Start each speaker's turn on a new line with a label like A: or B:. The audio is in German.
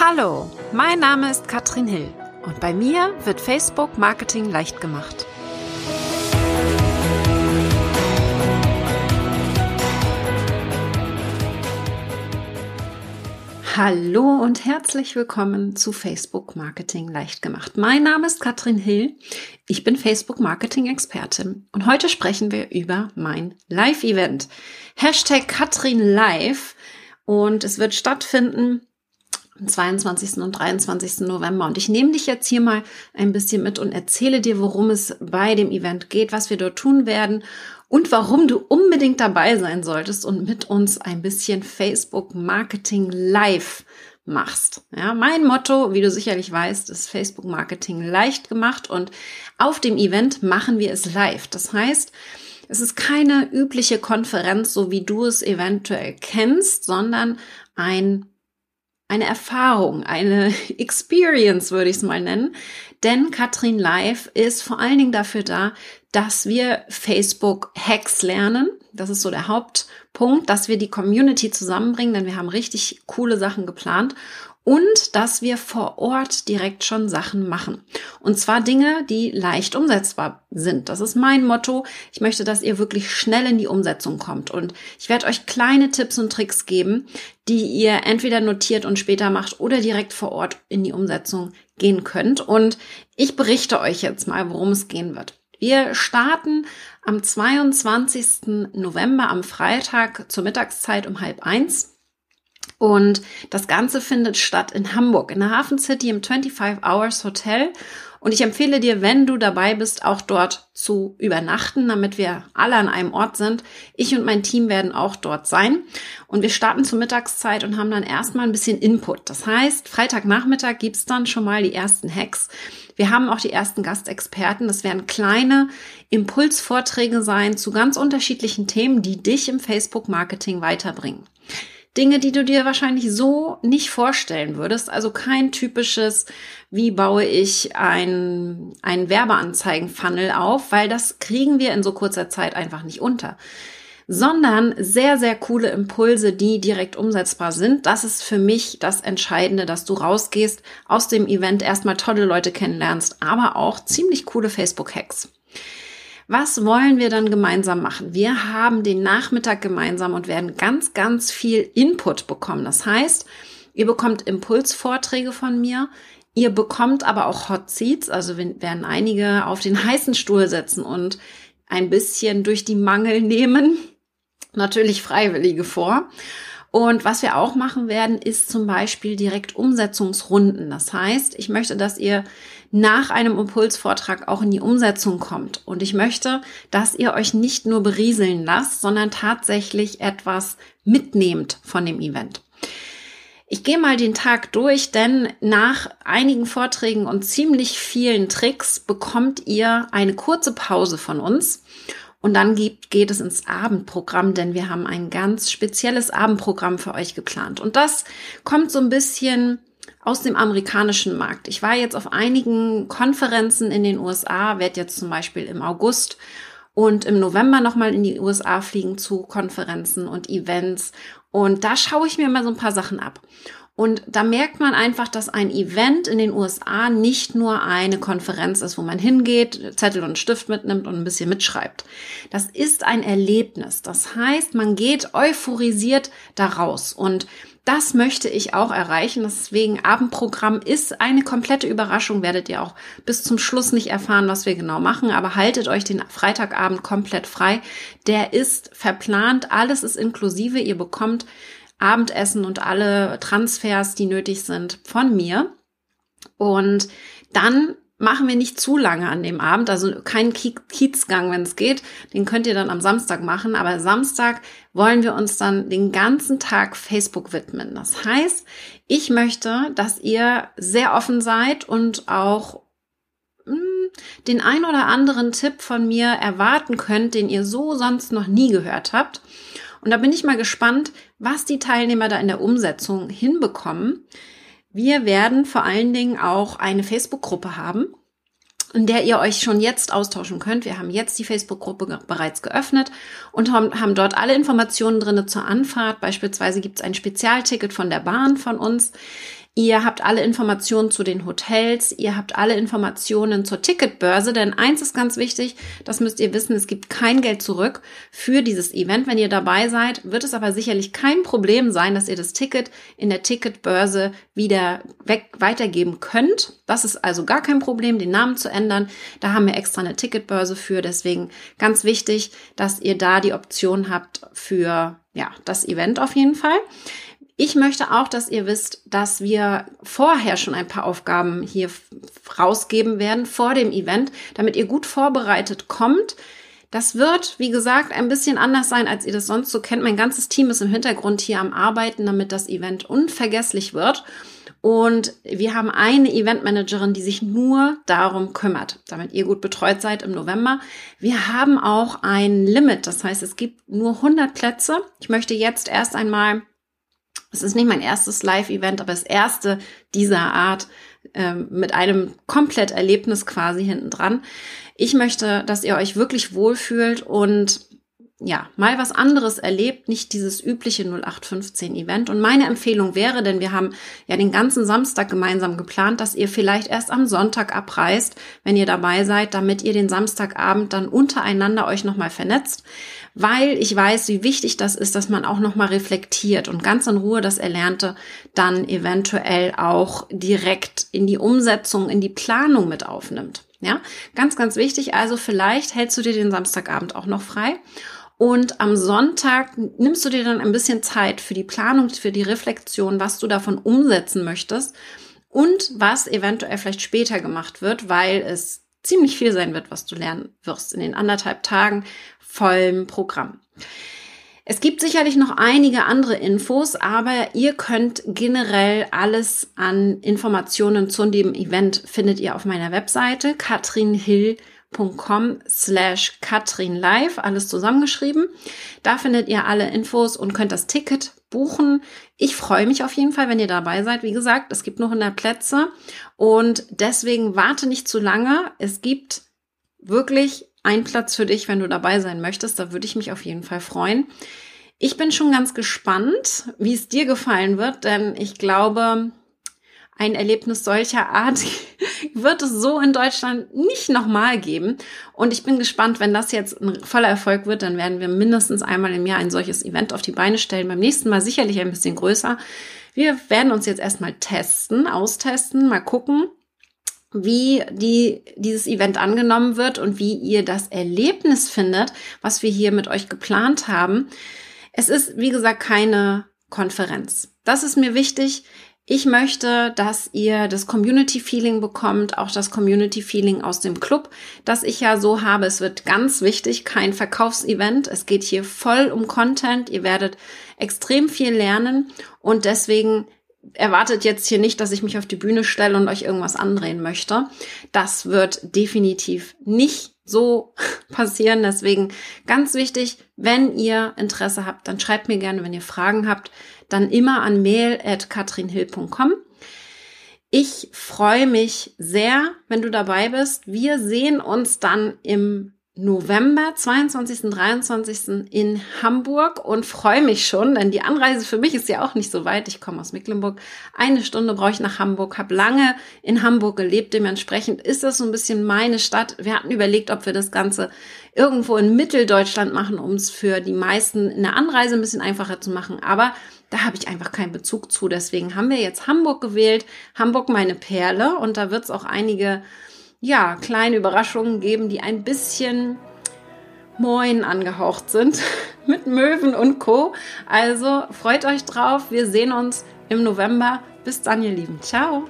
A: Hallo, mein Name ist Katrin Hill und bei mir wird Facebook Marketing leicht gemacht. Hallo und herzlich willkommen zu Facebook Marketing leicht gemacht. Mein Name ist Katrin Hill. Ich bin Facebook Marketing Expertin und heute sprechen wir über mein Live-Event. Hashtag Katrin Live und es wird stattfinden am 22. und 23. November. Und ich nehme dich jetzt hier mal ein bisschen mit und erzähle dir, worum es bei dem Event geht, was wir dort tun werden und warum du unbedingt dabei sein solltest und mit uns ein bisschen Facebook Marketing live machst. Ja, mein Motto, wie du sicherlich weißt, ist Facebook Marketing leicht gemacht und auf dem Event machen wir es live. Das heißt, es ist keine übliche Konferenz, so wie du es eventuell kennst, sondern ein eine Erfahrung, eine Experience würde ich es mal nennen. Denn Katrin Live ist vor allen Dingen dafür da, dass wir Facebook Hacks lernen. Das ist so der Hauptpunkt, dass wir die Community zusammenbringen, denn wir haben richtig coole Sachen geplant und dass wir vor Ort direkt schon Sachen machen. Und zwar Dinge, die leicht umsetzbar sind. Das ist mein Motto. Ich möchte, dass ihr wirklich schnell in die Umsetzung kommt. Und ich werde euch kleine Tipps und Tricks geben, die ihr entweder notiert und später macht oder direkt vor Ort in die Umsetzung gehen könnt. Und ich berichte euch jetzt mal, worum es gehen wird. Wir starten am 22. November am Freitag zur Mittagszeit um halb eins. Und das Ganze findet statt in Hamburg, in der Hafen City im 25 Hours Hotel. Und ich empfehle dir, wenn du dabei bist, auch dort zu übernachten, damit wir alle an einem Ort sind. Ich und mein Team werden auch dort sein. Und wir starten zur Mittagszeit und haben dann erstmal ein bisschen Input. Das heißt, Freitagnachmittag gibt's dann schon mal die ersten Hacks. Wir haben auch die ersten Gastexperten. Das werden kleine Impulsvorträge sein zu ganz unterschiedlichen Themen, die dich im Facebook-Marketing weiterbringen. Dinge, die du dir wahrscheinlich so nicht vorstellen würdest. Also kein typisches, wie baue ich ein, ein Werbeanzeigen-Funnel auf, weil das kriegen wir in so kurzer Zeit einfach nicht unter. Sondern sehr, sehr coole Impulse, die direkt umsetzbar sind. Das ist für mich das Entscheidende, dass du rausgehst aus dem Event, erstmal tolle Leute kennenlernst, aber auch ziemlich coole Facebook-Hacks. Was wollen wir dann gemeinsam machen? Wir haben den Nachmittag gemeinsam und werden ganz, ganz viel Input bekommen. Das heißt, ihr bekommt Impulsvorträge von mir. Ihr bekommt aber auch Hot Seats, also werden einige auf den heißen Stuhl setzen und ein bisschen durch die Mangel nehmen. Natürlich Freiwillige vor. Und was wir auch machen werden, ist zum Beispiel direkt Umsetzungsrunden. Das heißt, ich möchte, dass ihr nach einem Impulsvortrag auch in die Umsetzung kommt. Und ich möchte, dass ihr euch nicht nur berieseln lasst, sondern tatsächlich etwas mitnehmt von dem Event. Ich gehe mal den Tag durch, denn nach einigen Vorträgen und ziemlich vielen Tricks bekommt ihr eine kurze Pause von uns. Und dann geht, geht es ins Abendprogramm, denn wir haben ein ganz spezielles Abendprogramm für euch geplant. Und das kommt so ein bisschen aus dem amerikanischen Markt. Ich war jetzt auf einigen Konferenzen in den USA, werde jetzt zum Beispiel im August und im November nochmal in die USA fliegen zu Konferenzen und Events. Und da schaue ich mir mal so ein paar Sachen ab. Und da merkt man einfach, dass ein Event in den USA nicht nur eine Konferenz ist, wo man hingeht, Zettel und Stift mitnimmt und ein bisschen mitschreibt. Das ist ein Erlebnis. Das heißt, man geht euphorisiert daraus. Und das möchte ich auch erreichen. Deswegen Abendprogramm ist eine komplette Überraschung. Werdet ihr auch bis zum Schluss nicht erfahren, was wir genau machen. Aber haltet euch den Freitagabend komplett frei. Der ist verplant. Alles ist inklusive. Ihr bekommt Abendessen und alle Transfers, die nötig sind, von mir. Und dann machen wir nicht zu lange an dem Abend, also kein Kiezgang, wenn es geht. Den könnt ihr dann am Samstag machen. Aber Samstag wollen wir uns dann den ganzen Tag Facebook widmen. Das heißt, ich möchte, dass ihr sehr offen seid und auch hm, den ein oder anderen Tipp von mir erwarten könnt, den ihr so sonst noch nie gehört habt. Und da bin ich mal gespannt, was die Teilnehmer da in der Umsetzung hinbekommen. Wir werden vor allen Dingen auch eine Facebook-Gruppe haben, in der ihr euch schon jetzt austauschen könnt. Wir haben jetzt die Facebook-Gruppe bereits geöffnet und haben, dort alle Informationen drinne zur Anfahrt. Beispielsweise gibt es ein Spezialticket von der Bahn von uns. Ihr habt alle Informationen zu den Hotels, ihr habt alle Informationen zur Ticketbörse, denn eins ist ganz wichtig, das müsst ihr wissen, es gibt kein Geld zurück für dieses Event. Wenn ihr dabei seid, wird es aber sicherlich kein Problem sein, dass ihr das Ticket in der Ticketbörse wieder weg weitergeben könnt. Das ist also gar kein Problem, den Namen zu ändern. Da haben wir extra eine Ticketbörse für, deswegen ganz wichtig, dass ihr da die Option habt für ja, das Event auf jeden Fall. Ich möchte auch, dass ihr wisst, dass wir vorher schon ein paar Aufgaben hier rausgeben werden vor dem Event, damit ihr gut vorbereitet kommt. Das wird, wie gesagt, ein bisschen anders sein, als ihr das sonst so kennt. Mein ganzes Team ist im Hintergrund hier am Arbeiten, damit das Event unvergesslich wird. Und wir haben eine Eventmanagerin, die sich nur darum kümmert, damit ihr gut betreut seid im November. Wir haben auch ein Limit, das heißt, es gibt nur 100 Plätze. Ich möchte jetzt erst einmal es ist nicht mein erstes Live-Event, aber das erste dieser Art ähm, mit einem komplett Erlebnis quasi hinten dran. Ich möchte, dass ihr euch wirklich wohlfühlt und ja, mal was anderes erlebt, nicht dieses übliche 0815 Event. Und meine Empfehlung wäre, denn wir haben ja den ganzen Samstag gemeinsam geplant, dass ihr vielleicht erst am Sonntag abreist, wenn ihr dabei seid, damit ihr den Samstagabend dann untereinander euch nochmal vernetzt, weil ich weiß, wie wichtig das ist, dass man auch nochmal reflektiert und ganz in Ruhe das Erlernte dann eventuell auch direkt in die Umsetzung, in die Planung mit aufnimmt. Ja, ganz, ganz wichtig. Also vielleicht hältst du dir den Samstagabend auch noch frei und am Sonntag nimmst du dir dann ein bisschen Zeit für die Planung, für die Reflexion, was du davon umsetzen möchtest und was eventuell vielleicht später gemacht wird, weil es ziemlich viel sein wird, was du lernen wirst in den anderthalb Tagen vollen Programm. Es gibt sicherlich noch einige andere Infos, aber ihr könnt generell alles an Informationen zu dem Event findet ihr auf meiner Webseite katrinhill.com com slash Katrin Live, alles zusammengeschrieben. Da findet ihr alle Infos und könnt das Ticket buchen. Ich freue mich auf jeden Fall, wenn ihr dabei seid. Wie gesagt, es gibt nur 100 Plätze und deswegen warte nicht zu lange. Es gibt wirklich einen Platz für dich, wenn du dabei sein möchtest. Da würde ich mich auf jeden Fall freuen. Ich bin schon ganz gespannt, wie es dir gefallen wird, denn ich glaube, ein Erlebnis solcher Art wird es so in Deutschland nicht nochmal geben. Und ich bin gespannt, wenn das jetzt ein voller Erfolg wird, dann werden wir mindestens einmal im Jahr ein solches Event auf die Beine stellen. Beim nächsten Mal sicherlich ein bisschen größer. Wir werden uns jetzt erstmal testen, austesten, mal gucken, wie die, dieses Event angenommen wird und wie ihr das Erlebnis findet, was wir hier mit euch geplant haben. Es ist, wie gesagt, keine Konferenz. Das ist mir wichtig. Ich möchte, dass ihr das Community Feeling bekommt, auch das Community Feeling aus dem Club, das ich ja so habe. Es wird ganz wichtig, kein Verkaufsevent. Es geht hier voll um Content. Ihr werdet extrem viel lernen und deswegen erwartet jetzt hier nicht, dass ich mich auf die Bühne stelle und euch irgendwas andrehen möchte. Das wird definitiv nicht so passieren. Deswegen ganz wichtig, wenn ihr Interesse habt, dann schreibt mir gerne, wenn ihr Fragen habt dann immer an mail.katrinhill.com. Ich freue mich sehr, wenn du dabei bist. Wir sehen uns dann im November, 22. 23. in Hamburg und freue mich schon, denn die Anreise für mich ist ja auch nicht so weit. Ich komme aus Mecklenburg. Eine Stunde brauche ich nach Hamburg, habe lange in Hamburg gelebt. Dementsprechend ist das so ein bisschen meine Stadt. Wir hatten überlegt, ob wir das Ganze irgendwo in Mitteldeutschland machen, um es für die meisten in der Anreise ein bisschen einfacher zu machen. Aber da habe ich einfach keinen Bezug zu. Deswegen haben wir jetzt Hamburg gewählt. Hamburg meine Perle und da wird es auch einige ja, kleine Überraschungen geben, die ein bisschen Moin angehaucht sind mit Möwen und Co. Also freut euch drauf. Wir sehen uns im November. Bis dann, ihr Lieben. Ciao.